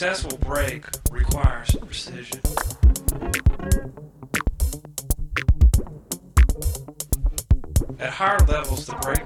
Successful break requires precision. At higher levels, the break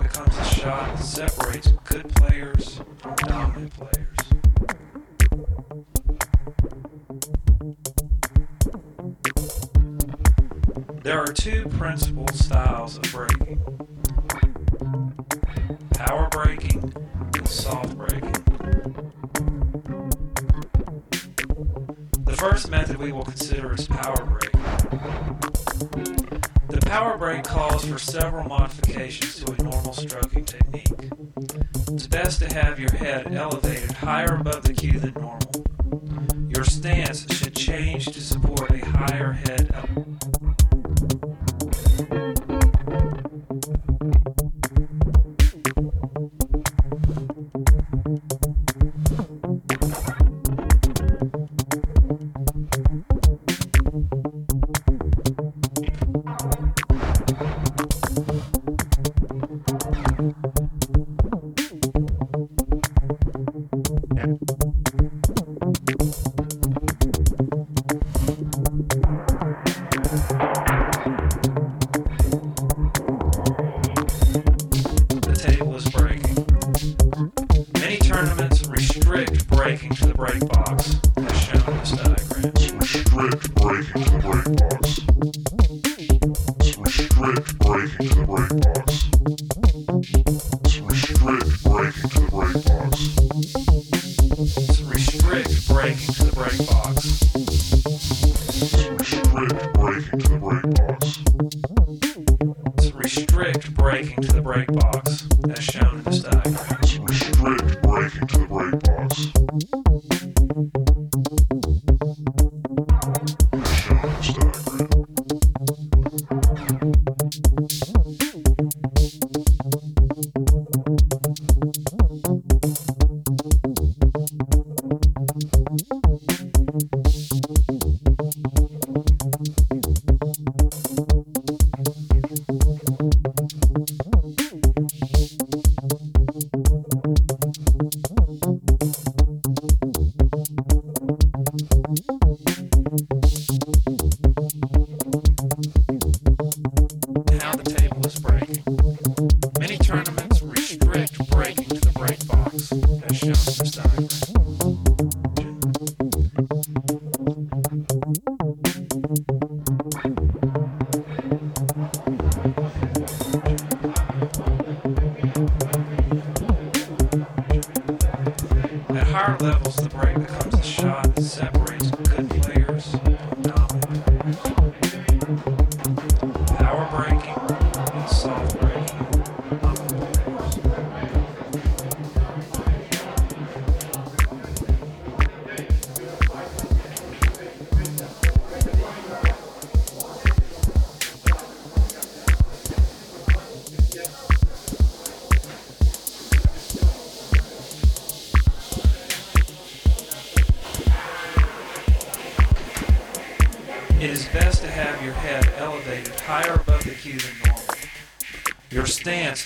higher levels, the break becomes a shot that separates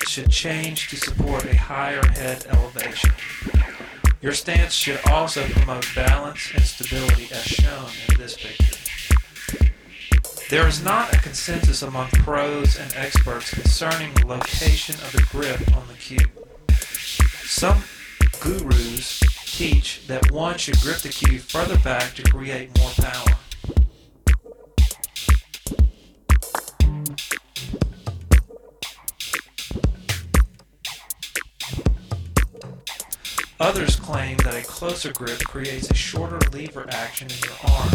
should change to support a higher head elevation. Your stance should also promote balance and stability as shown in this picture. There is not a consensus among pros and experts concerning the location of the grip on the cue. Some gurus teach that one should grip the cue further back to create more power. Others claim that a closer grip creates a shorter lever action in your arm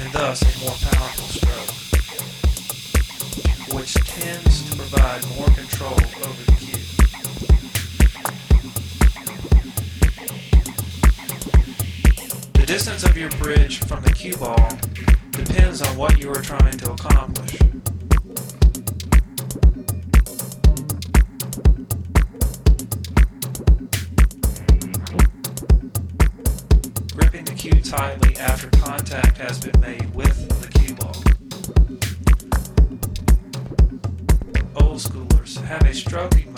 and thus a more powerful stroke, which tends to provide more control over the cue. The distance of your bridge from the cue ball depends on what you are trying to accomplish. Tightly after contact has been made with the cue ball. Old schoolers have a stroking